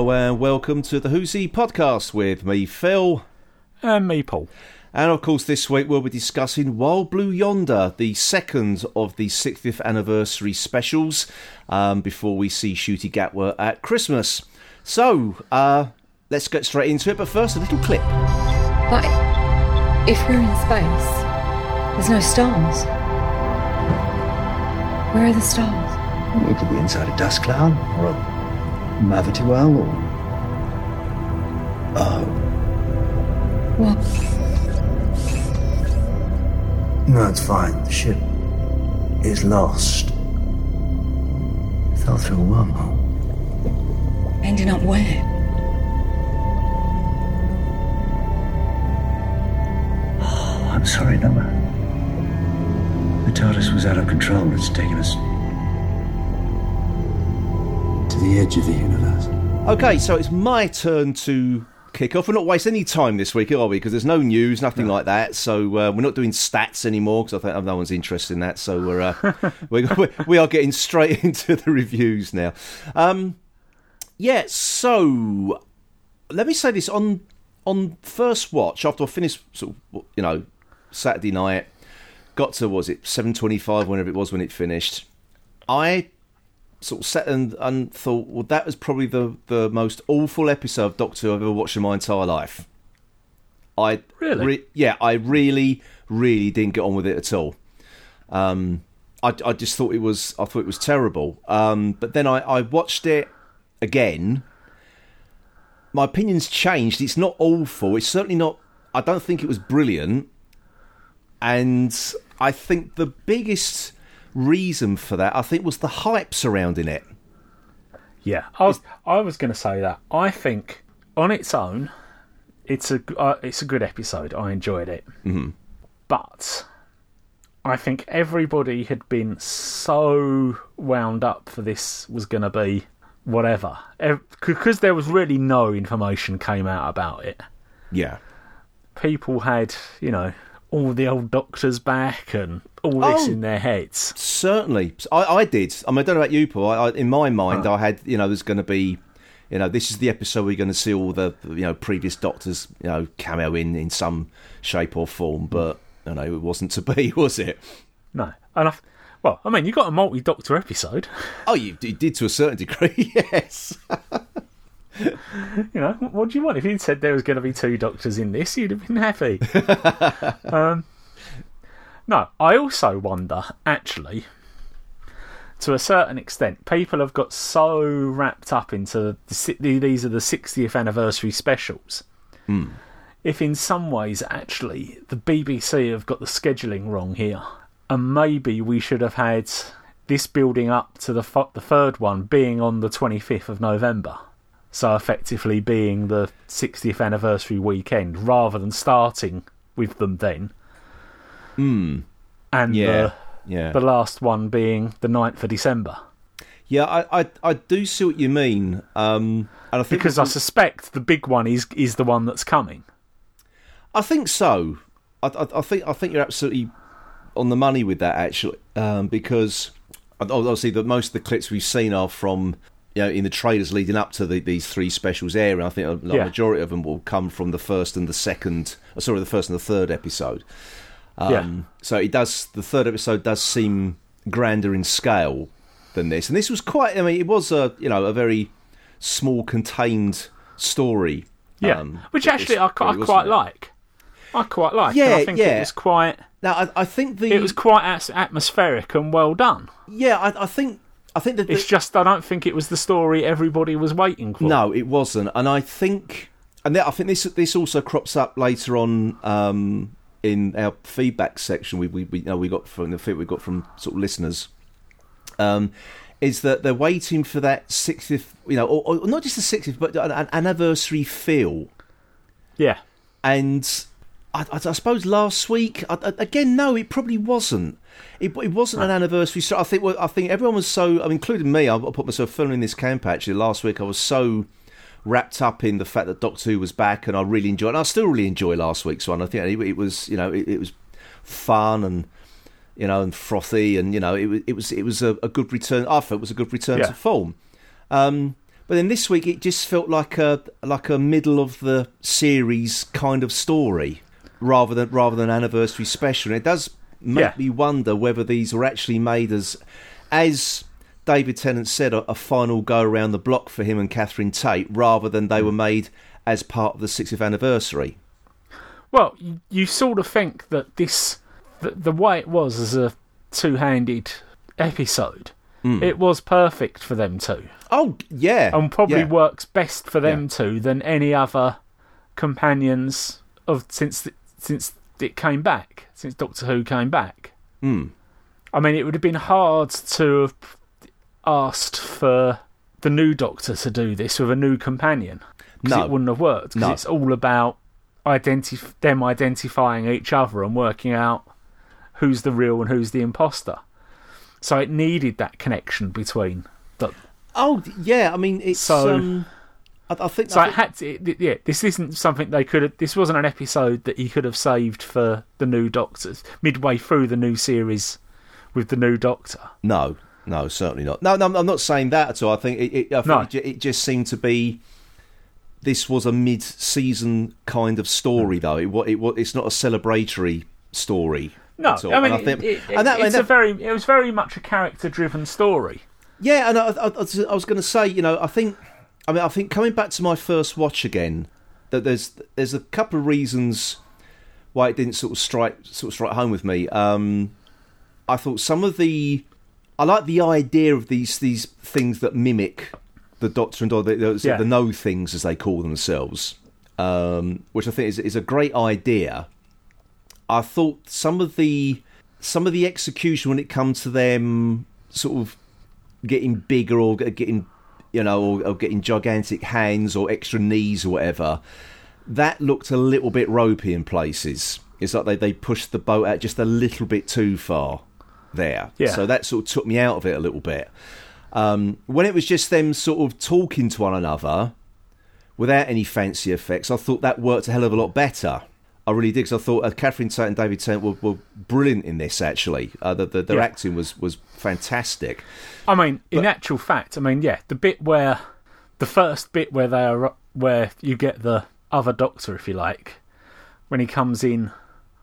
Hello and welcome to the Who's He podcast with me, Phil. And me, Paul. And of course, this week we'll be discussing Wild Blue Yonder, the second of the 60th anniversary specials, um, before we see Ncuti Gatwa at Christmas. So, uh, let's get straight into it, but first, a little clip. But if we're in space, there's no stars. Where are the stars? It could be inside a dust cloud or a Mavity well or. Oh. What? No, it's fine. The ship is lost. Fell through a wormhole. Ending up where? Oh, I'm sorry, Noah. The TARDIS was out of control. It's taken us the edge of the universe. Okay, so it's my turn to kick off. We're not wasting any time this week, are we? Because there's no news, nothing like that. So uh, we're not doing stats anymore because I think no one's interested in that. So we're, uh, we're we are getting straight into the reviews now. Um, yeah, so let me say this on on first watch after I finished, sort of, you know, Saturday night. Got to was it seven twenty five, whenever it was when it finished. I sort of sat and, and thought, well, that was probably the, the most awful episode of Doctor Who I've ever watched in my entire life. I Really? re- yeah, I really, really didn't get on with it at all. Um, I, I just thought it was, I thought it was terrible. Um, but then I, I watched it again. My opinion's changed. It's not awful. It's certainly not. I don't think it was brilliant. And I think the biggest reason for that, I think, was the hype surrounding it. Yeah, I was I was going to say that. I think on its own, it's a uh, it's a good episode. I enjoyed it, mm-hmm. but I think everybody had been so wound up for this was going to be whatever because there was really no information came out about it. Yeah. People had you know all the old doctors back and all this Oh. in their heads. Certainly, I, I did. I mean, I don't know about you, Paul. I, I, in my mind, oh. I had you know, there's going to be, you know, this is the episode you're going to see all the you know previous Doctors, you know, cameo in in some shape or form. But you know, it wasn't to be, was it? No, and I, well, I mean, you got a multi-doctor episode. Oh, you, you did to a certain degree, yes. You know, what do you want? If you'd said there was going to be two doctors in this, you'd have been happy. um, no, I also wonder, actually, to a certain extent, people have got so wrapped up into the, si- these are the 60th anniversary specials. If in some ways, actually, the BBC have got the scheduling wrong here, and maybe we should have had this building up to the f- the third one being on the 25th of November. So effectively being the 60th anniversary weekend rather than starting with them then. And Hmm. Yeah, the, yeah, the last one being the 9th of December. yeah. I, I, I do see what you mean. Um, and I think Because I suspect the big one is is the one that's coming. I think so. I, I, I think I think you're absolutely on the money with that actually, um, because obviously the most of the clips we've seen are from you know in the trailers leading up to the, these three specials airing. I think a the Yeah. majority of them will come from the first and the second, uh, sorry, the first and the third episode. Um, Yeah. So it does. The third episode does seem grander in scale than this, and this was quite. I mean, it was a you know a very small, contained story. Yeah. um, Which actually I, I quite it? like. I quite like. Yeah, I think yeah. it was quite Now, I, I think the it was quite atmospheric and well done. yeah, I, I think I think that It's just I don't think it was the story everybody was waiting for. no, it wasn't, and I think and I think this this also crops up later on um, in our feedback section. We we, we you know we got from the feedback we got from sort of listeners. Um, is that they're waiting for that 60th, you know, or, or not just the 60th, but an, an anniversary feel. Yeah. and I, I, I suppose last week I, again no it probably wasn't. It, it wasn't an anniversary so I think well, I think everyone was so I mean, including me I, I put myself firmly in this camp actually. Last week I was so wrapped up in the fact that Doctor Who was back and I really enjoyed and I still really enjoy last week's one. I think it, it was you know it, it was fun and you know and frothy and you know it, was- it was it was a, a good return I thought it was a good return Yeah. to form. Um, But then this week it just felt like a like a middle of the series kind of story, rather than rather than anniversary special. And it does make Yeah. me wonder whether these were actually made as as David Tennant said, a, a final go around the block for him and Catherine Tate, rather than they were made as part of the 60th anniversary. Well, you, you sort of think that this, the, the way it was as a two-handed episode, Hmm. it was perfect for them two, Oh yeah, and probably yeah. works best for them Yeah. two than any other companions of since the, since it came back, since Doctor Who came back. Hmm. I mean, it would have been hard to have asked for the new Doctor to do this with a new companion because No. it wouldn't have worked. Because No. it's all about identif- them identifying each other and working out who's the real and who's the imposter. So it needed that connection between the. Oh yeah, I mean it's. So- um, I, I think. So I it think- had to. It, yeah, this isn't something they could have. This wasn't an episode that he could have saved for the new Doctors midway through the new series with the new Doctor. No, no, certainly not. No, no, I'm not saying that at all. I think it, it, I think No. it, it just seemed to be. This was a mid-season kind of story, though. It, wa- it, wa- it's not a celebratory story. No, at all. I mean, And it, it, and that- and it's a very. It was very much a character-driven story. Yeah, and I, I, I I was going to say, you know, I think, I mean, I think coming back to my first watch again, that there's there's a couple of reasons why it didn't sort of strike sort of strike home with me. Um, I thought some of the, I like the idea of these these things that mimic the Doctor and Doctor, the, the, Yeah. the know things as they call themselves, um, which I think is is a great idea. I thought some of the some of the execution when it comes to them sort of getting bigger or getting you know or, or getting gigantic hands or extra knees or whatever that looked a little bit ropey in places. It's like they, they pushed the boat out just a little bit too far there. Yeah. so that sort of took me out of it a little bit. Um, when it was just them sort of talking to one another without any fancy effects i thought that worked a hell of a lot better I really did because I thought uh, Catherine Tate and David Tennant were, were brilliant in this. Actually, uh, the, the, their Yeah. acting was was fantastic. I mean, in actual fact, I mean, yeah, the bit where the first bit where they are where you get the other Doctor, if you like, when he comes in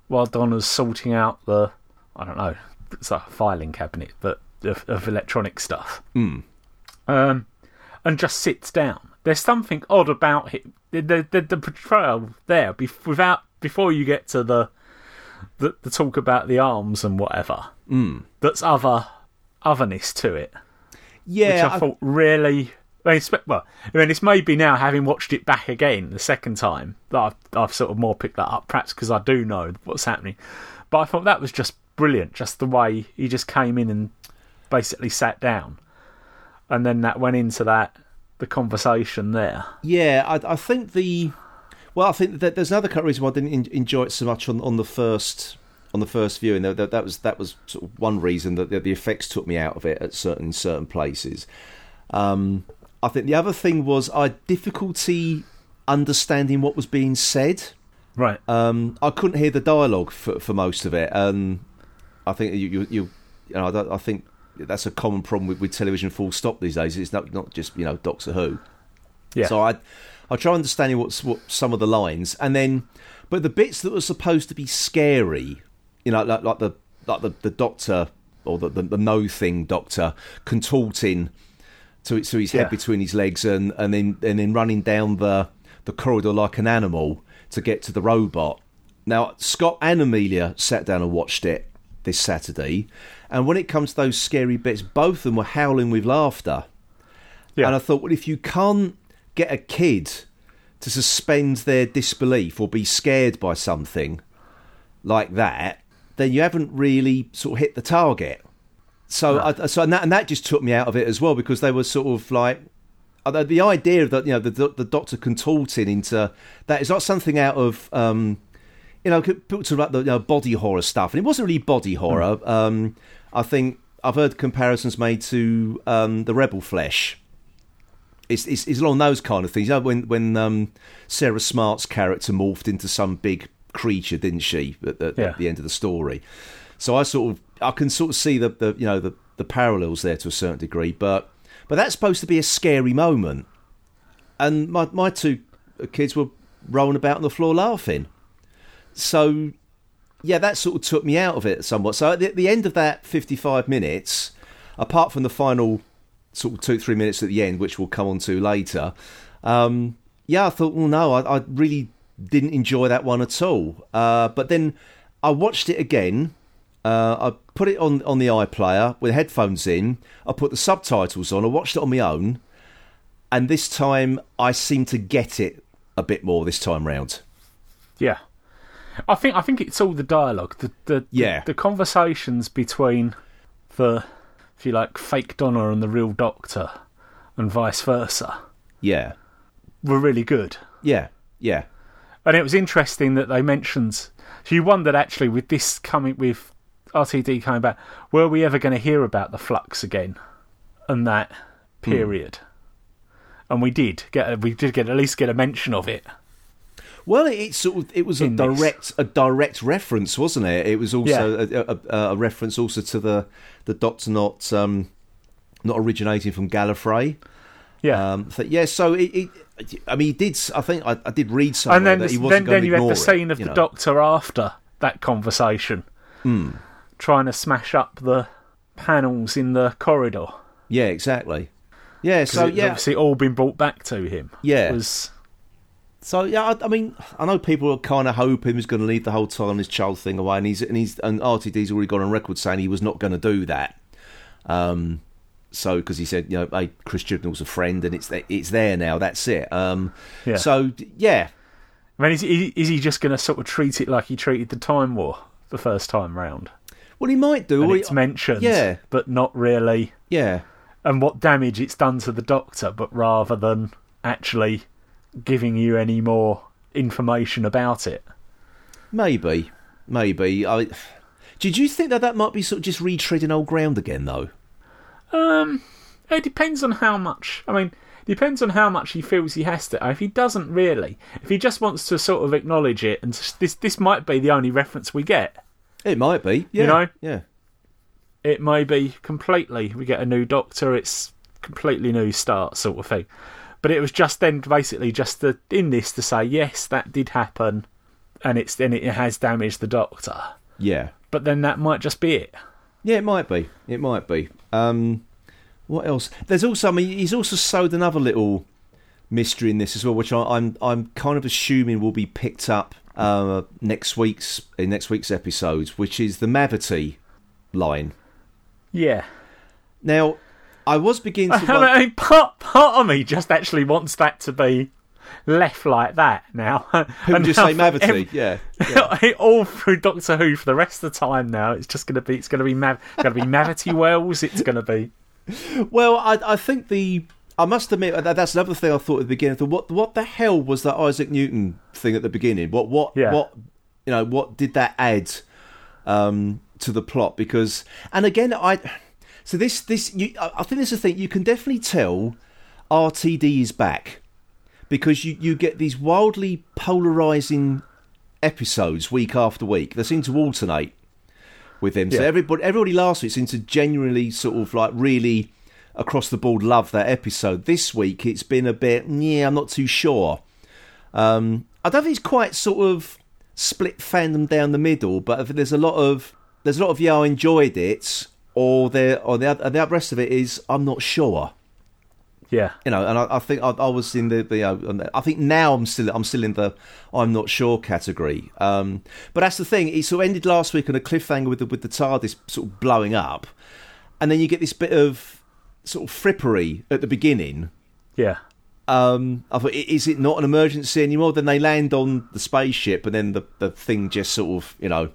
while Donna's sorting out the I don't know, it's a filing cabinet, but of, of electronic stuff. Hmm. Um, and just sits down. There's something odd about him. The the, the, the portrayal there, without before you get to the the, the talk about the arms and whatever. Hmm. That's other otherness to it, Yeah, which I, thought really. I mean, well, I mean, it's maybe now having watched it back again the second time that I've, I've sort of more picked that up, perhaps because I do know what's happening. But I thought that was just brilliant, just the way he just came in and basically sat down, and then that went into that the conversation there. Yeah, I, I think the well, I think that there's another reason why I didn't en- enjoy it so much on, on the first on the first viewing. That, that, that was that was sort of one reason that the, the effects took me out of it at certain certain places. Um, I think the other thing was I had difficulty understanding what was being said. Right. Um, I couldn't hear the dialogue for, for most of it, and I think you you, you, you know I, I think that's a common problem with, with television. Full stop these days. It's not not just you know Doctor Who. yeah. So I I try understanding what's what some of the lines, and then but the bits that were supposed to be scary, you know, like like the like the, the doctor or the, the the no thing doctor contorting to to his head Yeah. between his legs and and then and then running down the the corridor like an animal to get to the robot. Now Scott and Amelia sat down and watched it this Saturday, and when it comes to those scary bits, both of them were howling with laughter. yeah. And I thought, well, if you can't get a kid to suspend their disbelief or be scared by something like that, then you haven't really sort of hit the target. So, I, so and that, and that just took me out of it as well because they were sort of like the idea that you know the the doctor contorting into that is not something out of um, you know people talk about the you know, body horror stuff and it wasn't really body horror. Um, I think I've heard comparisons made to um, the Rebel Flesh. It's, it's, it's along those kind of things. You know, when when um, Sarah Smart's character morphed into some big creature, didn't she? At, at, Yeah. at the end of the story. So I sort of I can sort of see the, the you know the, the parallels there to a certain degree, but but that's supposed to be a scary moment. and my my two kids were rolling about on the floor laughing. So, yeah, that sort of took me out of it somewhat. So at the, at the end of that fifty-five minutes, apart from the final sort of two three minutes at the end, which we'll come on to later, um, yeah, I thought, well, no, I, I really didn't enjoy that one at all. Uh, but then I watched it again. Uh, I put it on on the iPlayer with headphones in. I put the subtitles on. I watched it on my own, and this time I seem to get it a bit more this time round. Yeah. I think I think it's all the dialogue, the the Yeah. the, the conversations between the if you like fake Donna and the real Doctor, and vice versa, Yeah, were really good. yeah, yeah, And it was interesting that they mentioned. So you wondered actually with this coming with RTD coming back, were we ever going to hear about the flux again, and that hmm. period? And we did get we did get at least get a mention of it. Well, it, sort of it was a direct a direct reference, wasn't it? It was also a, a, a reference also to the the Doctor not um, not originating from Gallifrey. Yeah. Um, so, yeah, so it, it, I mean, he did. I think I, I did read something. and then that he wasn't then, going then to you had the scene of the know. doctor after that conversation trying to smash up the panels in the corridor Yeah, exactly. Yeah, so it's yeah, obviously all been brought back to him Yeah. Was So yeah, I, I mean, I know people are kind of hoping he's going to leave the whole Timeless Child thing away, and he's and he's and RTD's already gone on record saying he was not going to do that. Um, so because he said, you know, hey, Chris Chibnall's a friend, and it's it's there now. That's it. Um, Yeah. So yeah, I mean is he, is he just going to sort of treat it like he treated the time war the first time round well, he might do. and or he- it's mentioned yeah. but not really yeah, and what damage it's done to the doctor but rather than actually giving you any more information about it maybe, maybe. I did you think that that might be sort of just retreading old ground again, though? Um, it depends on how much. I mean, depends on how much he feels he has to. If he doesn't really, if he just wants to sort of acknowledge it, and this this might be the only reference we get. It might be. Yeah, you know? yeah. It may be completely. We get a new Doctor. It's completely new start sort of thing. But it was just then basically just the, in this to say yes, that did happen, and it's then it has damaged the Doctor. Yeah. But then that might just be it. Yeah, it might be. It might be. Um, what else? There's also. I mean, he's also sowed another little mystery in this as well, which I, I'm I'm kind of assuming will be picked up uh, next week's in next week's episodes, which is the Mavity line. Yeah. Now, I was beginning to. I wonder, mean, part part of me just actually wants that to be left like that now. Who And just now say Mavity? yeah. ev- all through Doctor Who for the rest of the time now. It's just going to be. It's going to be. Mav- going to be Mavity Wells. It's going to be. Well, I, I think the. I must admit that that's another thing I thought at the beginning. I thought, what what the hell was that Isaac Newton thing at the beginning? What what Yeah. what you know what did that add um, to the plot? Because and again, I so this this you, I think this is the thing. You can definitely tell RTD is back because you you get these wildly polarizing episodes week after week. They seem to alternate with him. So everybody, everybody last week seemed to genuinely sort of like really across the board love that episode. This week it's been a bit, yeah, I'm not too sure. Um, I don't think it's quite sort of split fandom down the middle, but there's a lot of there's a lot of yeah, I enjoyed it, or there or the other, the rest of it is I'm not sure. Yeah. You know, and I, I think I, I was in the, the you know, I think now I'm still I'm still in the I'm not sure category. Um, but that's the thing. It sort of ended last week on a cliffhanger with the with the TARDIS sort of blowing up, and then you get this bit of sort of frippery at the beginning. Yeah. Um, I thought, is it not an emergency anymore? Then they land on the spaceship, and then the the thing just sort of you know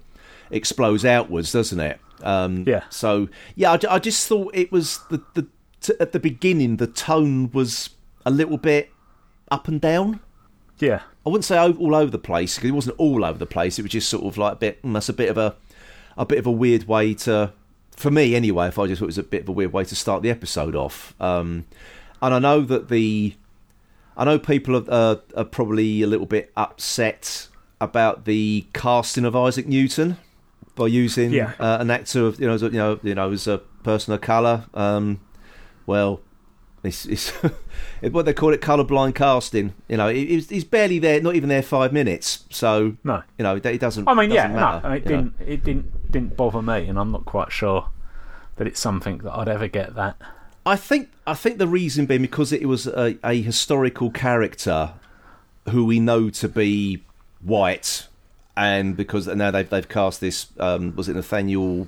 explodes outwards, doesn't it? Um, Yeah. So yeah, I, I just thought it was the the t- at the beginning the tone was a little bit up and down. Yeah. I wouldn't say all over the place because it wasn't all over the place. It was just sort of like a bit. mm, That's a bit of a a bit of a weird way to, for me anyway. If I just thought it was a bit of a weird way to start the episode off. Um, and I know that the, I know people are, uh, are probably a little bit upset about the casting of Isaac Newton by using Yeah. uh, an actor of you know a, you know you know as a person of color. Um, well, It's, it's what they call it, colourblind casting. You know, he, he's- barely there, not even there five minutes. So No. you know, it doesn't. I mean, yeah, doesn't matter, no, it didn't. It didn't didn't bother me, and I'm not quite sure that it's something that I'd ever get that. I think I think the reason being because it was a, a historical character who we know to be white, and because now they've they've cast this um, was it Nathaniel.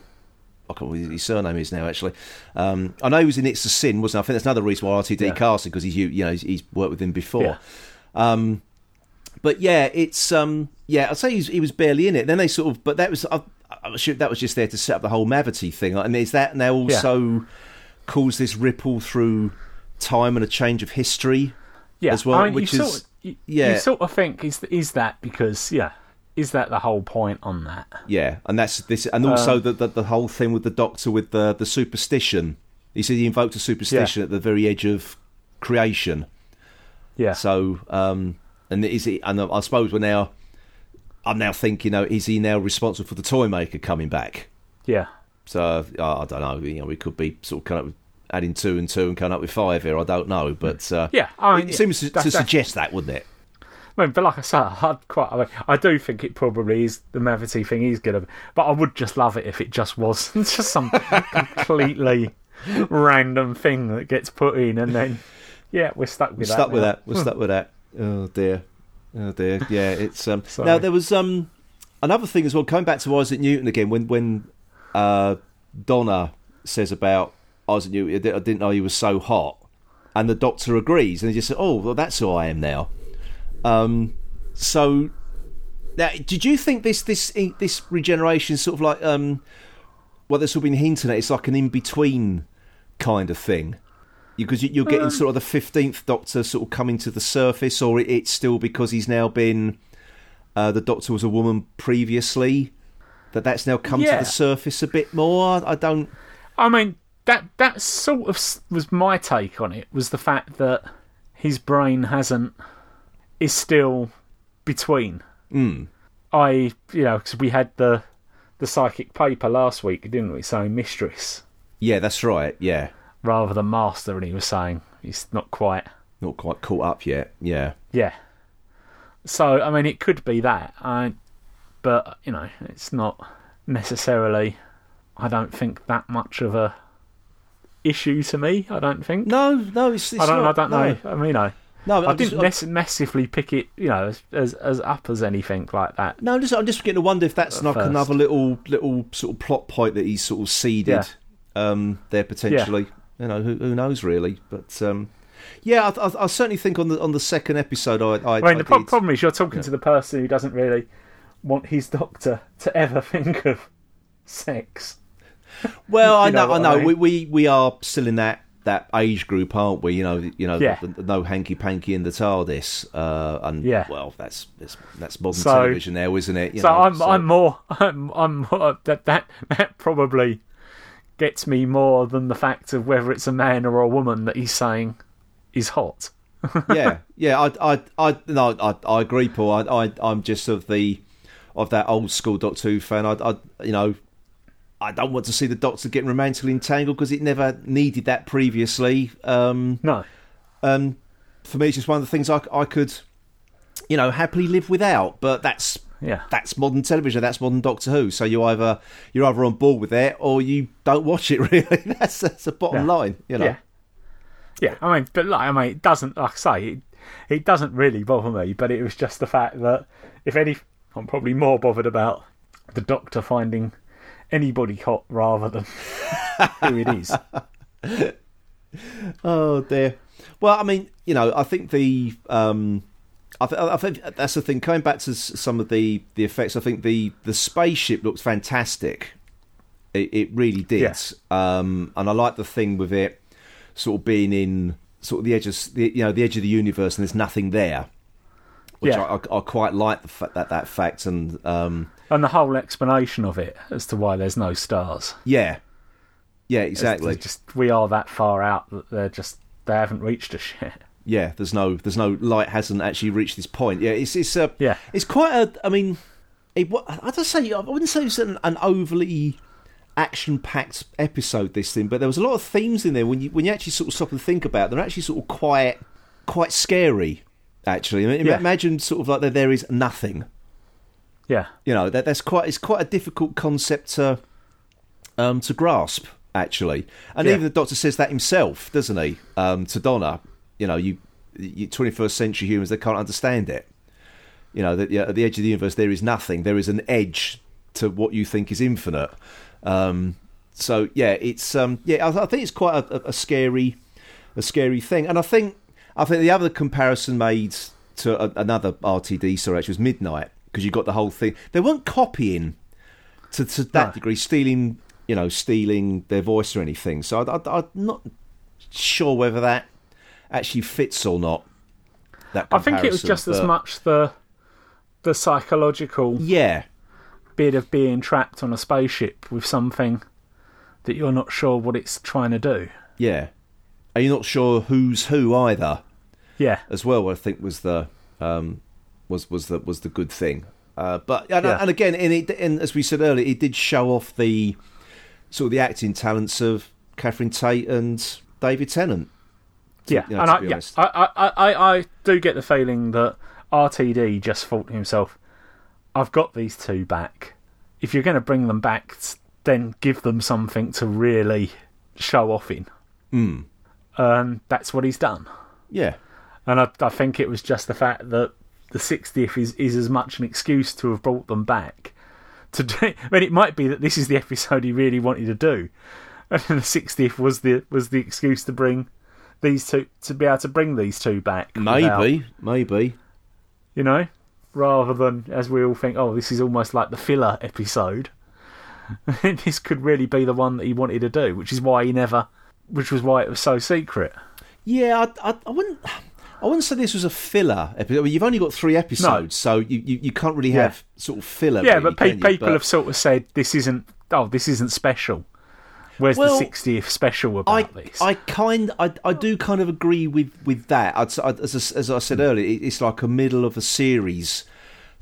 I can't remember what his surname is now. Actually, um, I know he was in It's a Sin, wasn't I? I think that's another reason why RTD Yeah. cast him because he's you know he's, he's worked with him before. Yeah. Um, but yeah, it's um, yeah. I'd say he was, he was barely in it. Then they sort of, but that was I, I'm sure that was just there to set up the whole Mavity thing. And is that now also caused this ripple through time and a change of history? Yeah, As well, I mean, which you is- sort of, you, yeah. you sort of think is is that because yeah, is that the whole point on that? Yeah, and that's this, and also the, the the whole thing with the Doctor with the the superstition. He said he invoked a superstition at the very edge of creation. Yeah, So, um, and is he? And I suppose we're now. I'm now thinking, you know, is he now responsible for the toy maker coming back? yeah, So uh, I don't know. You know, we could be sort of kind of adding two and two and coming up with five here. I don't know, but uh, yeah. I mean, it seems to, to suggest that, wouldn't it? I mean, but like I said, I'd quite. I, mean, I do think it probably is the Mavity thing is gonna. But I would just love it if it just was just some completely random thing that gets put in, and then yeah, we're stuck with We're that. stuck with that. We're stuck with that. Oh dear. Oh dear. Yeah, it's um. Sorry. now there was um another thing as well. Coming back to Isaac Newton again, when when uh Donna says about Isaac Newton, I I didn't know he was so hot, and the Doctor agrees, and he just said, "Oh, well, that's who I am now." Um, so now, did you think this this this regeneration is sort of like um, well, there's sort of been hinting at it's like an in between kind of thing because you, you're getting sort of the fifteenth Doctor sort of coming to the surface, or it, it's still because he's now been uh, the Doctor was a woman previously that that's now come to the surface a bit more. I don't. I mean, that that sort of was my take on it. Was the fact that his brain hasn't is still between. Mm, I, you know, because we had the the psychic paper last week, didn't we? Saying mistress yeah, that's right. Yeah, rather than master, and he was saying he's not quite. not quite caught up yet. Yeah. Yeah. So I mean, it could be that. I, but you know, it's not necessarily. I don't think that much of a issue to me. I don't think. No, no, it's. it's I don't. not, I don't no. know. I mean, know, No, I I'm didn't nec- massively pick it, you know, as, as as up as anything like that. No, I'm just, I'm just getting to wonder if that's At like first. another little little sort of plot point that he's sort of seeded um, there potentially. You know, who, who knows really? But um, yeah, I, I, I certainly think on the on the second episode, I, I, I mean, the did- problem is you're talking to the person who doesn't really want his doctor to ever think of sex. Well, I know know, I know. Mean? We, we we are still in that that age group, aren't we? You know, you know, Yeah. the, the no hanky panky in the TARDIS, uh, and Yeah. well, that's that's, that's modern So- television now, isn't it? You so know, I'm I'm more I'm I'm more, that that that probably gets me more than the fact of whether it's a man or a woman that he's saying is hot. yeah, yeah. I, I, I, no, I, I agree, Paul. I, I, I'm just of the of that old school Doctor Who fan. I, I, you know, I don't want to see the Doctor getting romantically entangled because it never needed that previously. Um, No, and for me, it's just one of the things I, I could, you know, happily live without. But that's yeah, that's modern television. That's modern Doctor Who. So you either you're either on board with it or you don't watch it. Really, that's that's the bottom Yeah. line. You know. yeah, yeah. I mean, but like I mean, it doesn't like I say it. It doesn't really bother me, but it was just the fact that if any, I'm probably more bothered about the doctor finding anybody hot rather than who it is. Oh dear. Well, I mean, you know, I think the um, I, th- I think that's the thing. Coming back to s- some of the the effects, I think the the spaceship looks fantastic. It, it really did, Yeah. um, and I like the thing with it sort of being in sort of the edge of the, you know the edge of the universe, and there's nothing there, which Yeah. I, I, quite like the fa- that that fact, and um, and the whole explanation of it as to why there's no stars. yeah, yeah, exactly. it's Just we are that far out that they're just they haven't reached us yet. yeah there's no there's no light hasn't actually reached this point yeah it's it's uh, Yeah. it's quite a i mean it, i'd just say i wouldn't say it's an, an overly action-packed episode. This thing, but there was a lot of themes in there when you when you actually sort of stop and think about. it, They're actually sort of quite quite scary. Actually, I mean, Yeah. imagine sort of like that there is nothing. Yeah. You know that that's quite it's quite a difficult concept to um, to grasp actually. And Yeah. even the Doctor says that himself, doesn't he? Um, to Donna, you know, you, you 21st century humans they can't understand it. You know, that yeah, at the edge of the universe there is nothing. There is an edge to what you think is infinite. Um, so yeah, it's um, yeah, I, I think it's quite a, a scary, a scary thing. And I think I think the other comparison made to a, another RTD actually was Midnight because you got the whole thing. They weren't copying to, to that No. degree, stealing you know stealing their voice or anything. So I, I, I'm not sure whether that actually fits or not. That I think it was just as much the the psychological Yeah, bit of being trapped on a spaceship with something that you're not sure what it's trying to do. yeah. Are you not sure who's who either? Yeah. as well. I think was the um, was was the was the good thing. Uh, but and, Yeah. and again, and, it, and as we said earlier, it did show off the sort of the acting talents of Catherine Tate and David Tennant. Yeah, you know, and to I, yeah. I, I, I, I do get the feeling that RTD just thought to himself, "I've got these two back. If you're going to bring them back, then give them something to really show off in." Mm. And that's what he's done. Yeah, And I, I think it was just the fact that the 60th is, is as much an excuse to have brought them back. To do, I mean, it might be that this is the episode he really wanted to do, and the 60th was the was the excuse to bring these two to be able to bring these two back. without- maybe, maybe. you know, rather than as we all think, oh, this is almost like the filler episode. this could really be the one that he wanted to do, which is why he never, which was why it was so secret. Yeah, I, I, I wouldn't. I wouldn't say this was a filler episode. I mean, you've only got three episodes, so you, you, you can't really Yeah. have sort of filler. Yeah, really, but pe- people But- have sort of said this isn't. Oh, this isn't special. Where's Well, the 60th special about I, this? I kind, I, I do kind of agree with with that. S- I'd- as, I- as I said hmm. earlier, it- it's like a middle of a series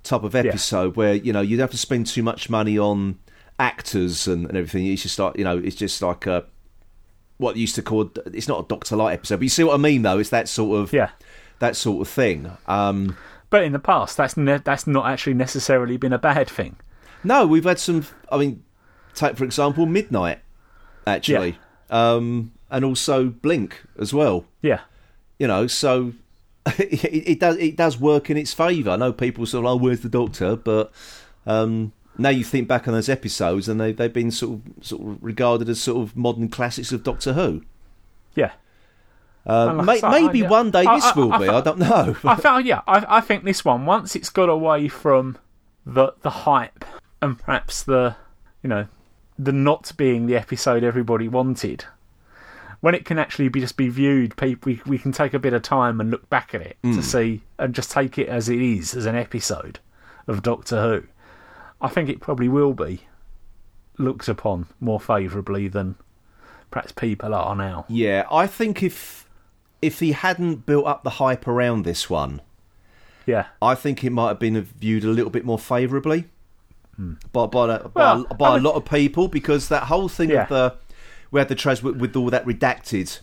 type of episode where you know you'd have to spend too much money on actors and, and everything. It's just like you know, it's just like a what used to call. It's not a Doctor-lite episode, but you see what I mean, though. It's that sort of yeah, that sort of thing. Um, but in the past, that's ne- that's not actually necessarily been a bad thing. no, we've had some. I mean, take for example, Midnight, actually, um, and also Blink as well. Yeah, you know so it, it does it does work in its favour i know people sort of oh where's the doctor but um now you think back on those episodes and they, they've been sort of sort of regarded as sort of modern classics of doctor who yeah. uh, like may, I say, I- maybe yeah. one day this I- will I be i don't know I felt yeah. I, I think this one once it's got away from the the hype and perhaps the you know the not being the episode everybody wanted. When it can actually be just be viewed, people we, we can take a bit of time and look back at it to see and just take it as it is as an episode of Doctor Who. I think it probably will be looked upon more favourably than perhaps people are now. yeah i think if if he hadn't built up the hype around this one Yeah, I think it might have been viewed a little bit more favourably by by, a- by, Well, a, by I a mean- lot of people because that whole thing Yeah. of the we had the trash with, with all that redacted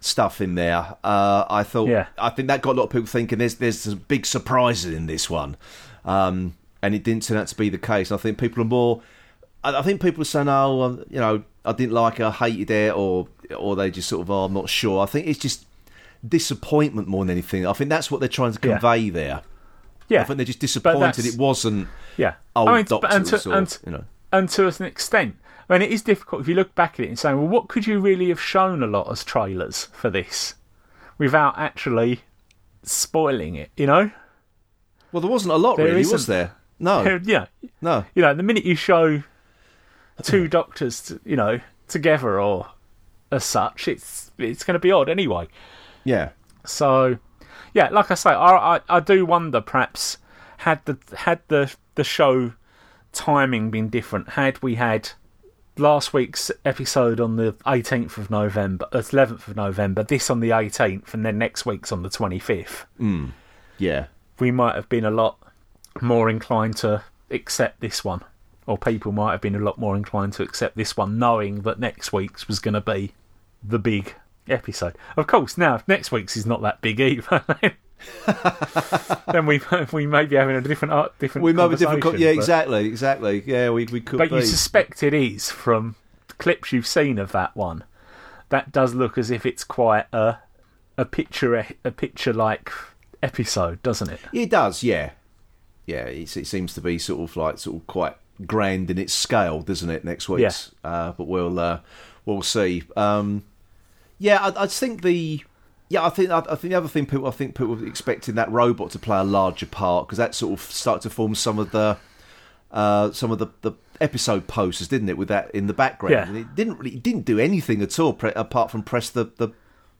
stuff in there. Uh, I thought Yeah. I think that got a lot of people thinking there's there's some big surprises in this one, um, and it didn't turn out to be the case. I think people are more. I think people are saying, "Oh, you know, I didn't like it, I hated it," or or they just sort of, "Oh, I'm not sure." I think it's just disappointment more than anything. I think that's what they're trying to Yeah. convey there. yeah. I think they're just disappointed it wasn't Yeah, old I mean, and to, or and, you know. and to an extent. I mean, it is difficult if you look back at it and say, well, what could you really have shown a lot as trailers for this without actually spoiling it? You know, Well, there wasn't a lot There really, was there? No, yeah, no. you know, the minute you show two doctors, t- you know, together or as such, it's it's going to be odd anyway. Yeah, So, yeah, like I say, I, I I do wonder perhaps had the had the the show timing been different, had we had last week's episode on the 18th of November, uh, 11th of November, this on the 18th, and then next week's on the 25th, yeah, we might have been a lot more inclined to accept this one or people might have been a lot more inclined to accept this one, knowing that next week's was going to be the big episode. Of course, now if next week's is not that big either, then we we may be having a different art, different. We might be different. Yeah, but- exactly, exactly. Yeah, we we could But be. you suspect it is from clips you've seen of that one. That does look as if it's quite a a picture a picture like episode, doesn't it? It does, yeah, yeah. It's, it seems to be sort of like sort of quite grand in its scale, doesn't it? Next week's, uh, but we'll uh, we'll see. Um, yeah, I, I think the yeah, I think I, I think the other thing people I think people were expecting that robot to play a larger part because that sort of started to form some of the uh, some of the, the episode posters, didn't it? With that in the background, Yeah. and it didn't really it didn't do anything at all pre- apart from press the, the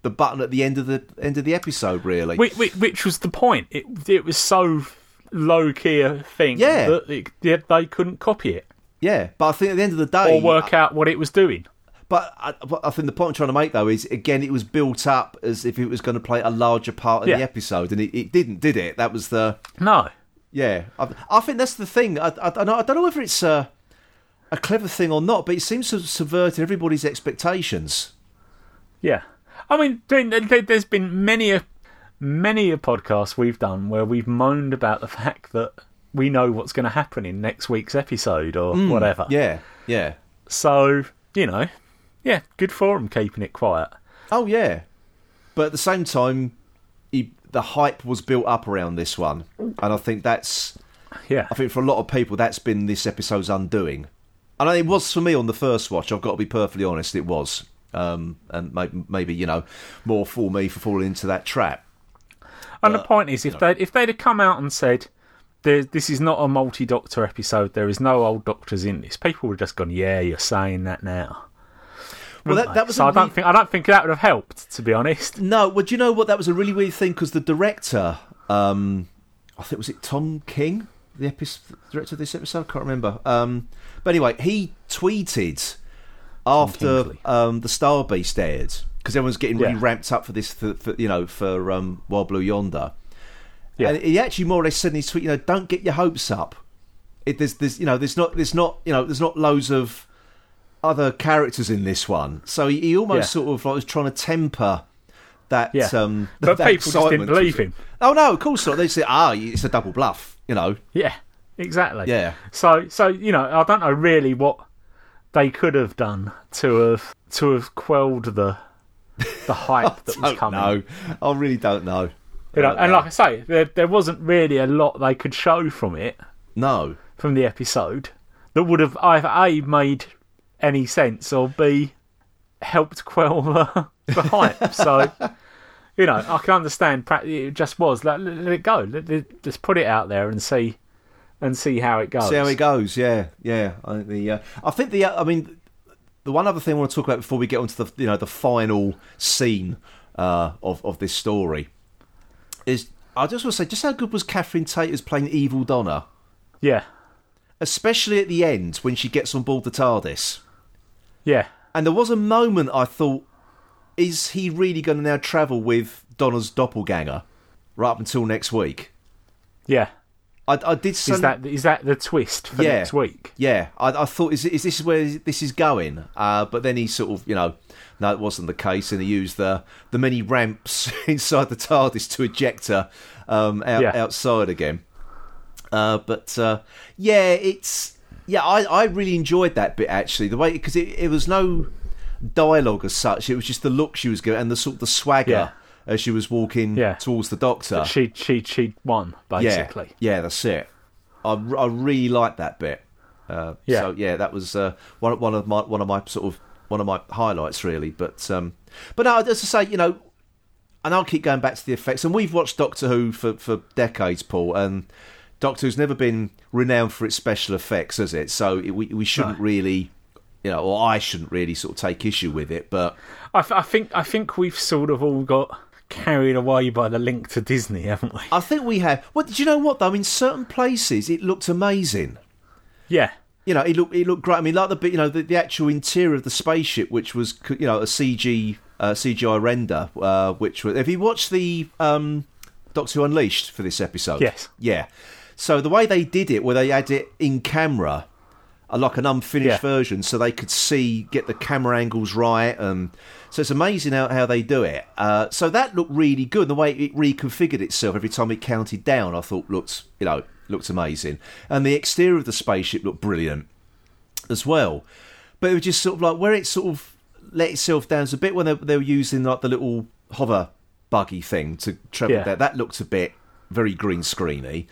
the button at the end of the end of the episode. Really, Which, which, which was the point? It it was so low key thing Yeah. that it, they- they couldn't copy it yeah. But I think at the end of the day, or work out what it was doing. But I, I think the point I'm trying to make though is again it was built up as if it was going to play a larger part in Yeah. the episode, and it, it didn't, did it? That was the No, yeah. I, I think that's the thing. I, I, don't know, I don't know whether it's a a clever thing or not, but it seems to have subverted everybody's expectations. Yeah, I mean, there- there- there's been many a many a podcast we've done where we've moaned about the fact that we know what's going to happen in next week's episode or whatever. Yeah, yeah. So you know, yeah, good for them keeping it quiet. Oh yeah. But at the same time, he, the hype was built up around this one, and I think that's Yeah, I think for a lot of people, that's been this episode's undoing. And it was for me on the first watch. I've got to be perfectly honest. It was, um, and maybe, maybe you know, more for me for falling into that trap. And the point is, if they if they'd have come out and said. This is not a multi-doctor episode. There is no old doctors in this. People would have just gone, "Yeah, you're saying that now." Well, that, that was so I don't re- think I don't think that would have helped, to be honest. no. Well, do you know what? That was a really weird thing because the director, um, I think was it Tom King, the episode, director of this episode. I can't remember. Um, but anyway, he tweeted after um, the Star Beast aired because everyone's getting really Yeah. ramped up for this, for, for you know, for um, Wild Blue Yonder. Yeah. And he actually more or less said in his tweet, you know, don't get your hopes up. It, there's, there's, you know, there's not, there's not, you know, there's not loads of other characters in this one. So he, he almost Yeah. sort of like was trying to temper that. Yeah. Um, But that people just didn't believe him. Oh no, of course not. They say, ah, it's a double bluff. You know. Yeah, exactly. Yeah. So, so you know, I don't know really what they could have done to have to have quelled the the hype that was coming. know. I really don't know. You know, and like I say, there there wasn't really a lot they could show from it No. from the episode that would have either a made any sense or b helped quell the, the hype. So. You know, I can understand. It just was. Let, let let it go. Let, let, just put it out there and see, and see how it goes. See how it goes. Yeah, yeah. I think the. Uh, I think the. Uh, I mean, the one other thing I want to talk about before we get onto the you know the final scene uh, of of this story is I just want to say just how good was Catherine Tate as playing Evil Donna, Yeah, especially at the end when she gets on board the TARDIS. yeah, And there was a moment I thought, is he really going to now travel with Donna's doppelganger right up until next week? yeah. I, I did. Is that is that the twist for Yeah. next week? Yeah, I, I thought is, is this where this is going? Uh, but then he sort of, you know, no, it wasn't the case, and he used the the many ramps inside the TARDIS to eject her um, out, Yeah. outside again. Uh, but uh, yeah, it's yeah, I, I really enjoyed that bit actually. The way because it, it was no dialogue as such; it was just the look she was giving and the sort of the swagger Yeah. As she was walking Yeah. towards the Doctor. She she she won basically. Yeah, yeah, that's it. I, I really like that bit. Uh, Yeah. So yeah, that was uh, one one of my one of my sort of one of my highlights really. But um, but no, as I say, you know, and I'll keep going back to the effects. And we've watched Doctor Who for for decades, Paul, and Doctor Who's never been renowned for its special effects, has it? So it, we we shouldn't No. really. You know, or I shouldn't really sort of take issue with it, but I, th- I think I think we've sort of all got carried away by the link to Disney, haven't we? I think we have. Well, do you know what though? In certain places, it looked amazing. Yeah, you know, it looked it looked great. I mean, like the bit, you know, the, the actual interior of the spaceship, which was you know a CG uh, CGI render, uh, which was. Have you watched the um, Doctor Who Unleashed for this episode? Yes. Yeah. So the way they did it, where they had it in camera, a like an unfinished Yeah. version, so they could see get the camera angles right. Um, so it's amazing how, how they do it. Uh, so that looked really good. The way it reconfigured itself every time it counted down, I thought looked you know looked amazing, and the exterior of the spaceship looked brilliant as well. But it was just sort of like where it sort of let itself down. It's a bit when they, they were using like the little hover buggy thing to travel Yeah. there. That looked a bit very green screeny.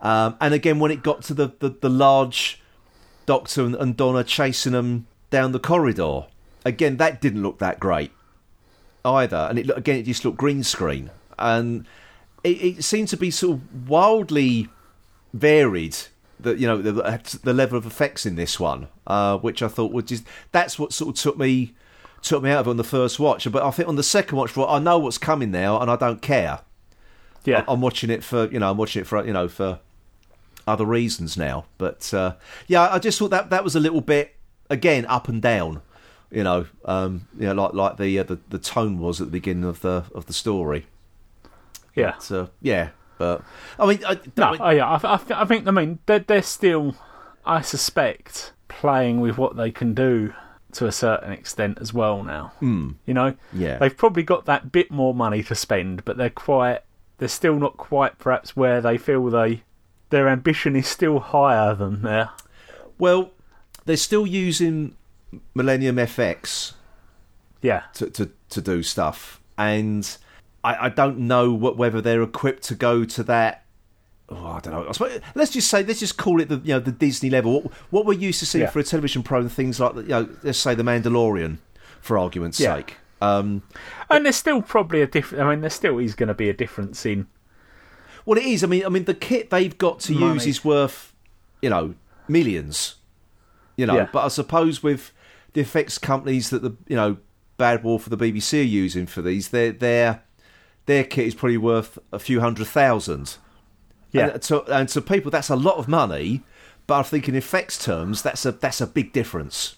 Um, and again, when it got to the, the, the large Doctor and, and Donna chasing them down the corridor, again, that didn't look that great either. And it again, it just looked green screen. And it, it seemed to be sort of wildly varied. The you know the, the level of effects in this one, uh, which I thought would just that's what sort of took me took me out of it on the first watch. But I think on the second watch, well, I know what's coming now, and I don't care. Yeah. I'm watching it for you know I'm watching it for you know for other reasons now. But uh, yeah, I just thought that that was a little bit again up and down. You know, um, you know, like like the, uh, the the tone was at the beginning of the of the story. yeah. So yeah, but I mean, I, No, oh, yeah, I, I, I think. I mean, they're, they're still, I suspect, playing with what they can do to a certain extent as well now. Mm. You know, Yeah. they've probably got that bit more money to spend, but they're quite. They're still not quite, perhaps, where they feel they their ambition is still higher than their. well, they're still using Millennium FX Yeah, to, to, to do stuff. And I, I don't know what, whether they're equipped to go to that. Oh, I don't know. I suppose, let's just say, let's just call it the you know the Disney level. What, what we're used to seeing Yeah. for a television program, things like you know, let's say the Mandalorian, for argument's Yeah. sake. Um, and there's still probably a different. I mean, there still is going to be a difference in. Well, it is. I mean, I mean, the kit they've got to use is worth, you know, millions. You know, Yeah. but I suppose with the effects companies that the you know Bad Wolf for the BBC are using for these, their their their kit is probably worth a few hundred thousand. Yeah, And to, and to people, that's a lot of money. But I think in effects terms, that's a that's a big difference,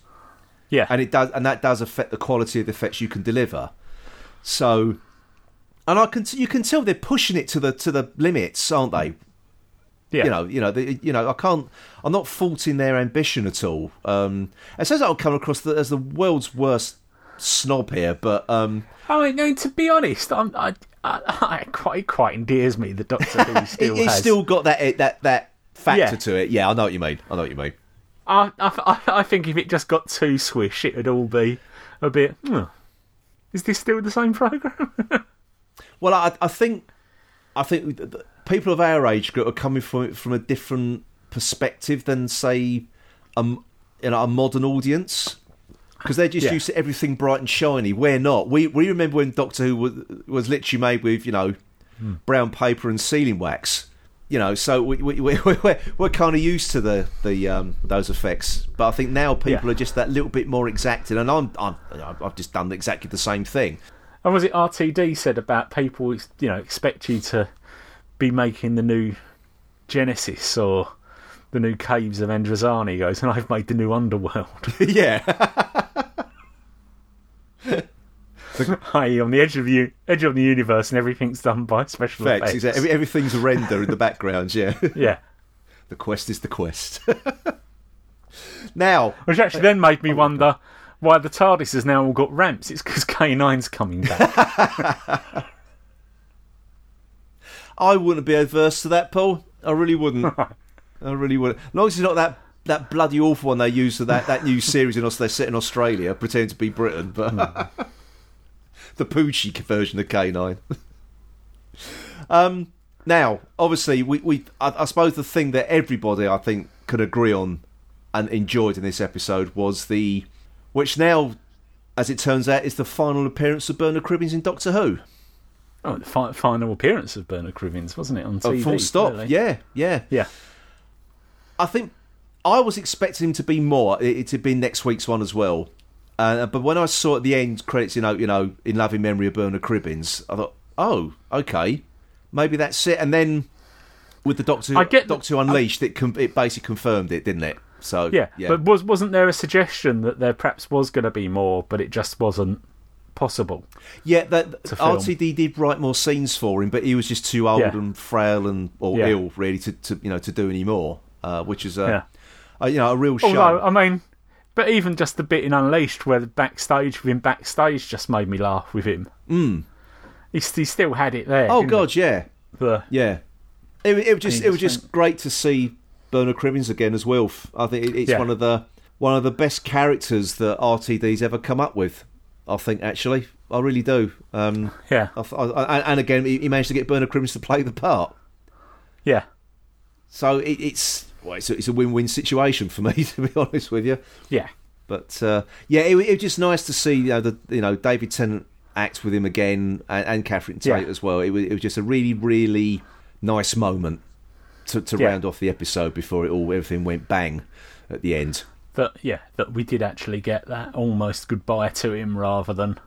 yeah, and it does and that does affect the quality of the effects you can deliver. So, and I can you can tell they're pushing it to the to the limits, aren't they? yeah. You know, you know, the, you know. I can't. I'm not faulting their ambition at all. Um, it says I'll come across the, as the world's worst snob here, but um, I mean, no, to be honest, I'm, I, I, I quite quite endears me. The Doctor Who still it's has. still got that that that factor Yeah. to it. Yeah, I know what you mean. I know what you mean. I, I, I think if it just got too swish, it would all be a bit. "Hmm, is this still the same program? Well, I, I think I think th- th- people of our age group are coming from from a different perspective than say um you know a modern audience because they're just Yeah. used to everything bright and shiny. We're not. We we remember when Doctor Who was, was literally made with you know brown paper and sealing wax. You know, so we, we, we, we're, we're kind of used to the the um, those effects, but I think now people Yeah. are just that little bit more exacting, and I'm, I'm I've just done exactly the same thing. And was it RTD said about people, you know, expect you to be making the new Genesis or the new Caves of Androzani? He goes, and I've made the new Underworld. yeah, i.e., on the edge of the edge of the universe, and everything's done by special effects. effects. Exactly. Everything's a render in the background. Yeah, Yeah. the quest is the quest. now, Which actually uh, then made me oh wonder why the TARDIS has now all got ramps. It's because K9's coming back. I wouldn't be adverse to that, Paul. I really wouldn't. I really wouldn't. As long as it's not that that bloody awful one they use for that that new series in Australia, set in Australia, pretending to be Britain, but the Poochie version of K nine. um, now, obviously, we, we I, I suppose the thing that everybody I think could agree on and enjoyed in this episode was the which now, as it turns out, is the final appearance of Bernard Cribbins in Doctor Who. oh, the fi- final appearance of Bernard Cribbins, wasn't it, on Oh, TV? full stop. really? Yeah, yeah. Yeah. I think I was expecting him to be more. It, it to be next week's one as well. Uh, but when I saw at the end credits, you know, you know, in loving memory of Bernard Cribbins, I thought, oh, okay, maybe that's it. And then with the Doctor, I get Doctor Unleashed, it com- it basically confirmed it, didn't it? So Yeah, yeah, but was wasn't there a suggestion that there perhaps was going to be more, but it just wasn't possible? yeah. That. RTD did write more scenes for him, but he was just too old Yeah. and frail and or Yeah. ill really to, to you know to do any more, uh, which is a a, you know, a real show. Although, I mean, but even just the bit in Unleashed where the backstage with him backstage just made me laugh with him. Mm. He, he still had it there. oh God, yeah. The, yeah. It, it was just it was just great to see Bernard Cribbins again as Wilf. I think it's Yeah. one of the one of the best characters that RTD's ever come up with. I think actually, I really do. Um, yeah, I, I, and again, he managed to get Bernard Cribbins to play the part. yeah, So it, it's well, it's a, it's a win-win situation for me, to be honest with you. yeah, But uh, yeah, it, it was just nice to see you know, the you know David Tennant act with him again, and, and Catherine Tate Yeah. as well. It was, it was just a really really nice moment to, to Yeah. round off the episode before it all everything went bang at the end. that yeah that we did actually get that almost goodbye to him rather than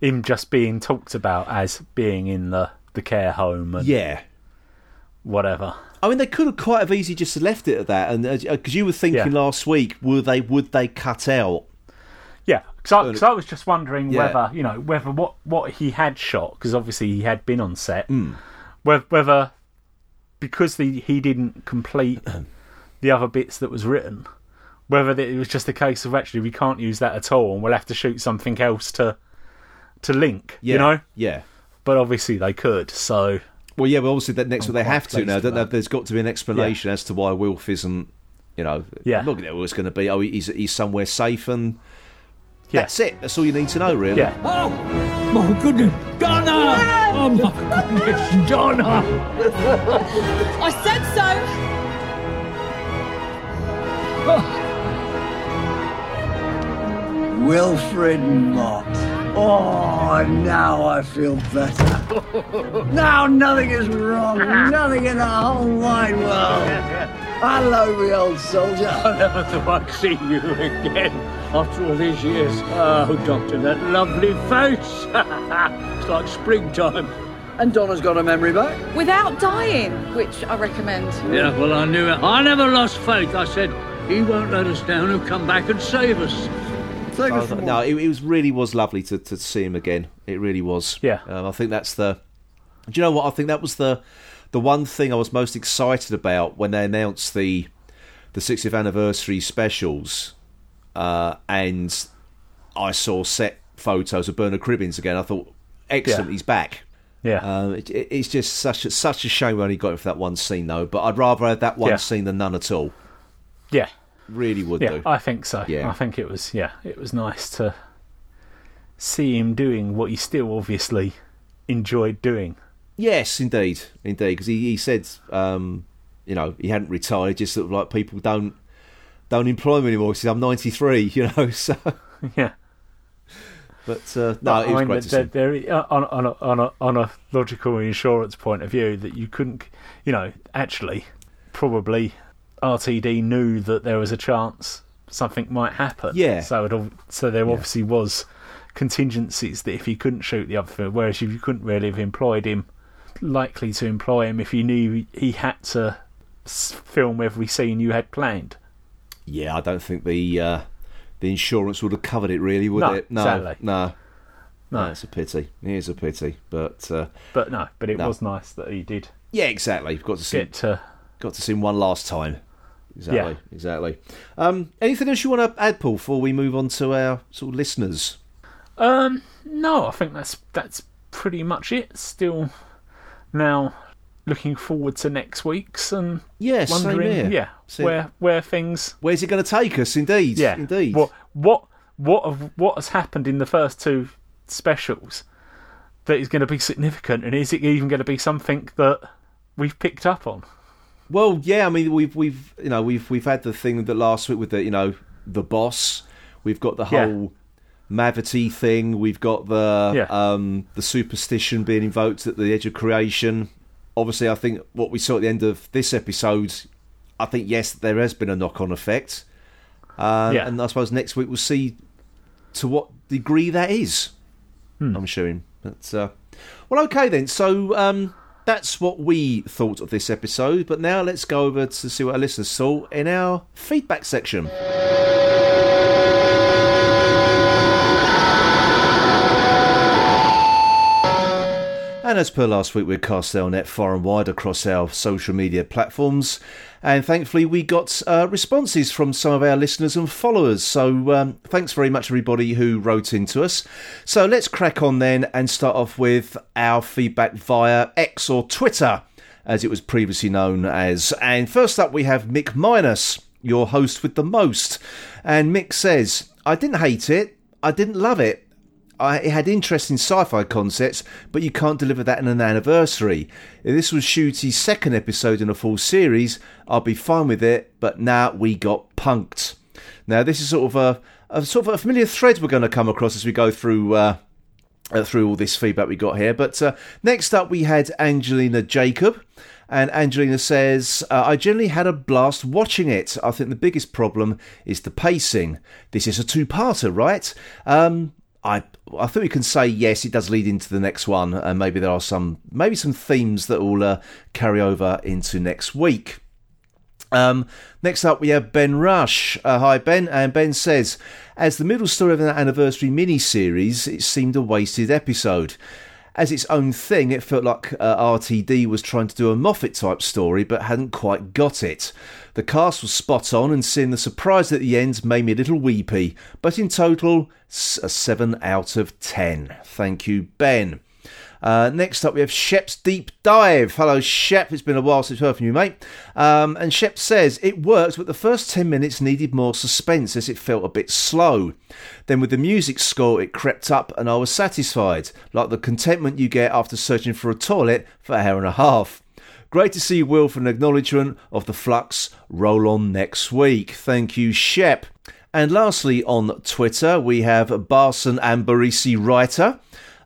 him just being talked about as being in the the care home and Yeah. whatever. I mean, they could have quite have easily just left it at that, and uh, because you were thinking Yeah. last week, would they would they cut out? Yeah, because I, was just wondering Yeah. whether you know whether what what he had shot because obviously he had been on set, hmm. whether, whether because the, he didn't complete the other bits that was written, whether it was just a case of actually we can't use that at all and we'll have to shoot something else to to link, Yeah, you know. yeah. But obviously they could, so Well, yeah, but obviously that next what they have to now. Don't they? There's got to be an explanation as to why Wilf isn't. You know, Yeah. look at it. It's going to be. Oh, he's he's somewhere safe, and yeah, that's it. That's all you need to know, really. yeah. Oh, my goodness, Donna! Oh my goodness, Donna! I said so. Oh. Wilfred Mott. Oh, now I feel better. now nothing is wrong. Nothing in the whole wide world. Hello, me old soldier. I never thought I'd see you again after all these years. Oh, Doctor, that lovely face. it's like springtime. And Donna's got her memory back. Without dying, which I recommend. Yeah, well, I knew it. I never lost faith. I said, he won't let us down. He'll come back and save us. Take I us from no, it, it was really was lovely to, to see him again. It really was. Yeah. Um, I think that's the. Do you know what? I think that was the the one thing I was most excited about when they announced the the 60th anniversary specials, uh, and I saw set photos of Bernard Cribbins again. I thought, excellent, Yeah. he's back. Yeah, Um, it, it- it's just such a, such a shame we only got him for that one scene though. But I'd rather have that one Yeah. scene than none at all. yeah, Really would yeah. do. I think so. Yeah. I think it was. Yeah, it was nice to see him doing what he still obviously enjoyed doing. Yes, indeed, indeed. Because he, he said, um, you know, he hadn't retired. Just sort of like people don't don't employ him anymore. He said, "I'm 93," you know. So, Yeah. but uh, no, it was mean, great to there, see. there, uh, on, on, a, on, a, on a logical insurance point of view, that you couldn't, you know, actually, probably RTD knew that there was a chance something might happen. Yeah. So it, so there obviously was contingencies that if he couldn't shoot the other film, whereas if you couldn't really have employed him, likely to employ him if you knew he had to film every scene you had planned. Yeah, I don't think the uh, the insurance would have covered it, really, would No, it? No, no, No. no. It's a pity. It is a pity, but uh, But no, but it No. was nice that he did yeah, exactly. Got to see get to. got to see him one last time. Exactly, Yeah. exactly. Um, anything else you want to add, Paul, before we move on to our sort of listeners? Um, no, I think that's that's pretty much it. Still, now looking forward to next week's and same wondering, here. yeah, where where things, Where's it going to take us? Indeed, yeah, indeed. What what what have, what has happened in the first two specials that is going to be significant, and is it even going to be something that we've picked up on? Well, yeah, I mean, we've we've you know we've we've had the thing that last week with the you know the boss. We've got the Yeah. Mavity thing. We've got the Yeah. um the superstition being invoked at the edge of creation. Obviously, I think what we saw at the end of this episode, I think yes, there has been a knock-on effect. Uh, Yeah. and I suppose next week we'll see to what degree that is. Hmm. I'm assuming. But uh, well, okay then. So um, that's what we thought of this episode. But now let's go over to see what our listeners thought in our feedback section. And as per last week, we're cast net far and wide across our social media platforms. And thankfully, we got uh, responses from some of our listeners and followers. So um, thanks very much, everybody who wrote into us. So let's crack on then and start off with our feedback via X or Twitter, as it was previously known as. And first up, we have Mick Minus, your host with the most. And Mick says, I didn't hate it, I didn't love it. I, it had interesting sci-fi concepts, but you can't deliver that in an anniversary. If this was Ncuti's second episode in a full series, I'd be fine with it. But now we got punked. Now this is sort of a, a sort of a familiar thread we're going to come across as we go through. Uh, uh, through all this feedback we got here. But uh, next up, we had Angelina Jacob. And Angelina says, uh, I generally had a blast watching it. I think the biggest problem is the pacing. This is a two parter, right? Um, I I think we can say yes, it does lead into the next one, and maybe there are some maybe some themes that will uh, carry over into next week. Um, next up, we have Ben Rush. Uh, hi, Ben. And Ben says, as the middle story of an anniversary mini series, it seemed a wasted episode. As its own thing, it felt like uh, RTD was trying to do a Moffat type story but hadn't quite got it. The cast was spot on, and seeing the surprise at the end made me a little weepy, but in total, a 7 out of 10. Thank you, Ben. Uh, next up, we have Shep's Deep Dive. Hello, Shep. It's been a while since we've heard from you, mate. Um, and Shep says it worked, but the first 10 minutes needed more suspense as it felt a bit slow. Then, with the music score, it crept up, and I was satisfied, like the contentment you get after searching for a toilet for an hour and a half. Great to see Wilf an acknowledgement of the flux. Roll on next week. Thank you, Shep. And lastly, on Twitter, we have Barson and Barisi Writer.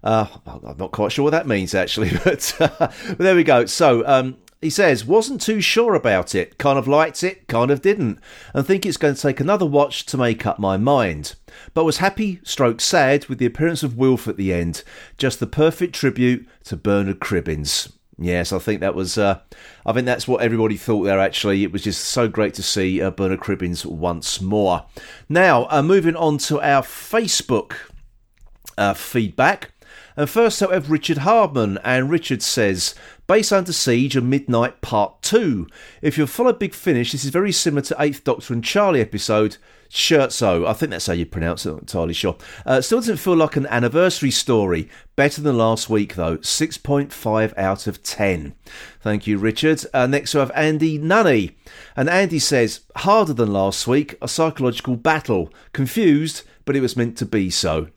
Uh, I'm not quite sure what that means actually, but, uh, but there we go. So um, he says, wasn't too sure about it. Kind of liked it, kind of didn't, and think it's going to take another watch to make up my mind. But was happy, stroke sad, with the appearance of Wilf at the end. Just the perfect tribute to Bernard Cribbins. Yes, I think that was. Uh, I think that's what everybody thought there. Actually, it was just so great to see uh, Bernard Cribbins once more. Now, uh, moving on to our Facebook uh, feedback. And first up, have Richard Hardman, and Richard says, Base Under Siege and Midnight Part 2. If you've followed Big Finish, this is very similar to 8th Doctor and Charley episode, Scherzo. I think that's how you pronounce it, I'm entirely sure. Uh, still doesn't feel like an anniversary story. Better than last week, though. 6.5 out of 10. Thank you, Richard. Uh, next, we have Andy Nunny. And Andy says, harder than last week, a psychological battle. Confused, but it was meant to be so.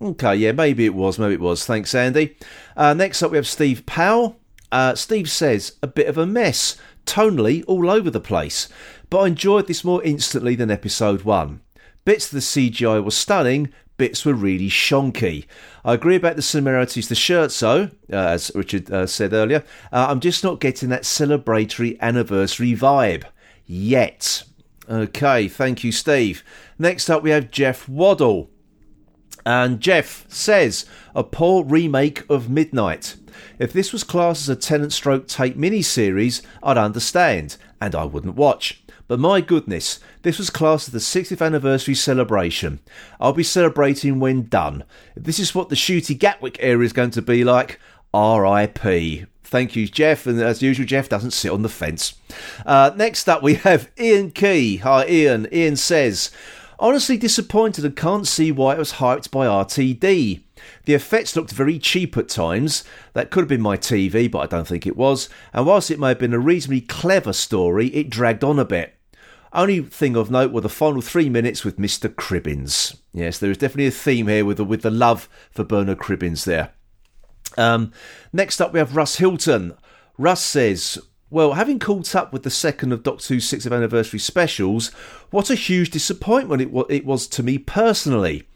Okay, yeah, maybe it was, maybe it was. Thanks, Andy. Uh, next up, we have Steve Powell. Uh, Steve says, a bit of a mess, tonally all over the place, but I enjoyed this more instantly than episode 1. Bits of the CGI were stunning, bits were really shonky. I agree about the similarities to Scherzo, uh, as Richard uh, said earlier. Uh, I'm just not getting that celebratory anniversary vibe. Yet. Okay, thank you, Steve. Next up, we have Jeff Waddle. And Jeff says, a poor remake of Midnight. If this was classed as a Tennant stroke Tate mini-series, I'd understand, and I wouldn't watch. But my goodness, this was classed as the 60th anniversary celebration. I'll be celebrating when done. If this is what the Ncuti Gatwa era is going to be like, RIP. Thank you, Jeff. And as usual, Jeff doesn't sit on the fence. Uh, next up, we have Ian Key. Hi, Ian. Ian says, Honestly disappointed and can't see why it was hyped by RTD. The effects looked very cheap at times. That could have been my TV, but I don't think it was. And whilst it may have been a reasonably clever story, it dragged on a bit. Only thing of note were the final three minutes with Mr. Cribbins. Yes, there is definitely a theme here with the, with the love for Bernard Cribbins there. Um, next up, we have Russ Hilton. Russ says, well, having caught up with the second of Doctor Who's 60th anniversary specials, what a huge disappointment it, it was to me personally.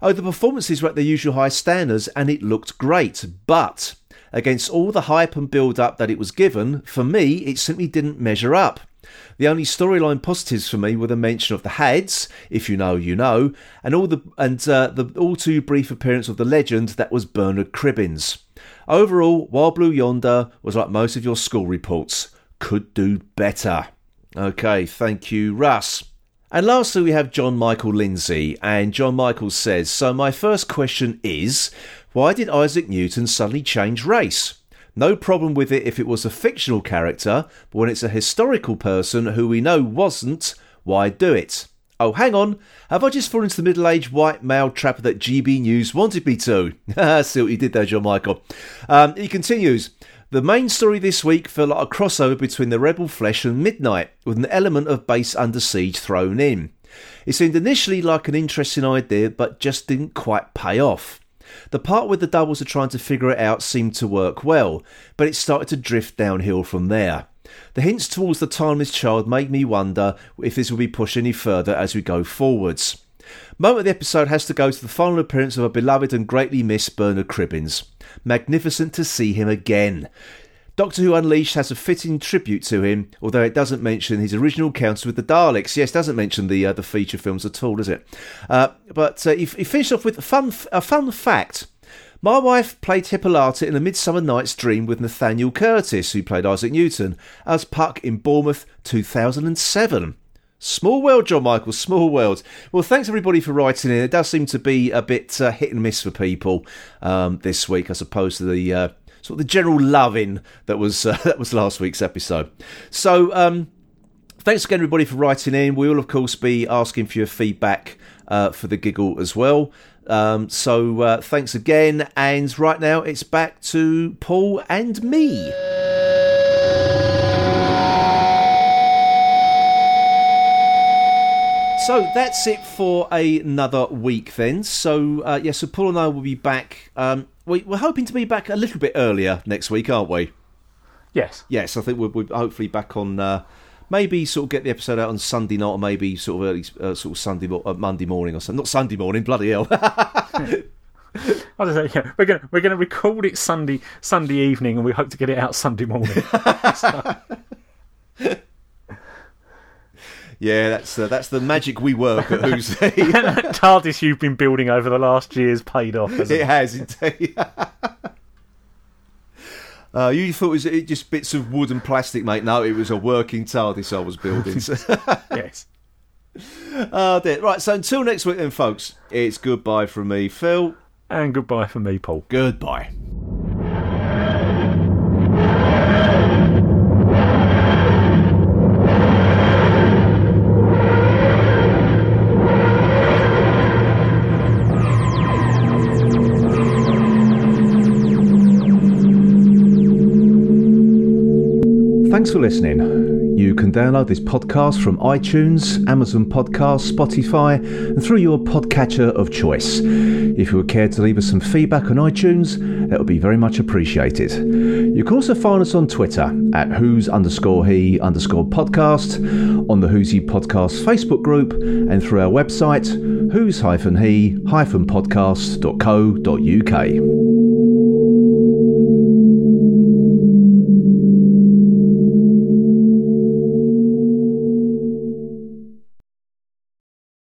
Oh, the performances were at their usual high standards and it looked great, but against all the hype and build up that it was given, for me, it simply didn't measure up. The only storyline positives for me were the mention of the heads, if you know, you know, and all the and uh, the all too brief appearance of the legend that was Bernard Cribbins. Overall, Wild Blue Yonder was like most of your school reports. Could do better. Okay, thank you, Russ. And lastly, we have John Michael Lindsay. And John Michael says So, my first question is why did Isaac Newton suddenly change race? No problem with it if it was a fictional character, but when it's a historical person who we know wasn't, why do it? Oh, hang on. Have I just fallen into the middle aged white male trap that GB News wanted me to? See what you did there, John Michael. Um, he continues. The main story this week felt like a crossover between the Rebel Flesh and Midnight, with an element of base under siege thrown in. It seemed initially like an interesting idea, but just didn't quite pay off. The part where the doubles are trying to figure it out seemed to work well, but it started to drift downhill from there. The hints towards the timeless child make me wonder if this will be pushed any further as we go forwards. Moment of the episode has to go to the final appearance of a beloved and greatly missed Bernard Cribbins. Magnificent to see him again. Doctor Who Unleashed has a fitting tribute to him, although it doesn't mention his original encounter with the Daleks. Yes, doesn't mention the uh, the feature films at all, does it? Uh, but uh, he, he finished off with fun a fun fact. My wife played Hippolyta in A Midsummer Night's Dream with Nathaniel Curtis, who played Isaac Newton, as Puck in Bournemouth 2007. Small world, John Michael, small world. Well, thanks everybody for writing in. It does seem to be a bit uh, hit and miss for people um, this week, as opposed to the uh, sort of the general loving that was uh, that was last week's episode. So, um, thanks again, everybody, for writing in. We will, of course, be asking for your feedback uh, for the giggle as well. Um, so, uh, thanks again. And right now, it's back to Paul and me. So that's it for another week then. So uh, yeah, so Paul and I will be back. Um, we, are hoping to be back a little bit earlier next week, aren't we? Yes. Yes, I think we're, we're hopefully back on. Uh, maybe sort of get the episode out on Sunday night, or maybe sort of early, uh, sort of Sunday, uh, Monday morning or something. Not Sunday morning, bloody hell. I don't know, yeah, we're gonna we're gonna record it Sunday Sunday evening, and we hope to get it out Sunday morning. so. Yeah, that's uh, that's the magic we work at Who's that TARDIS you've been building over the last years paid off. It, it has indeed. Uh, you thought it was just bits of wood and plastic, mate. No, it was a working TARDIS I was building. yes. Oh, dear. Right, so until next week then, folks, it's goodbye from me, Phil. And goodbye from me, Paul. Goodbye. Thanks for listening. You can download this podcast from iTunes, Amazon Podcasts, Spotify, and through your podcatcher of choice. If you would care to leave us some feedback on iTunes, that would be very much appreciated. You can also find us on Twitter at who's underscore he underscore podcast, on the Who's He Podcast Facebook group, and through our website, who's hyphen he hyphen podcast.co.uk.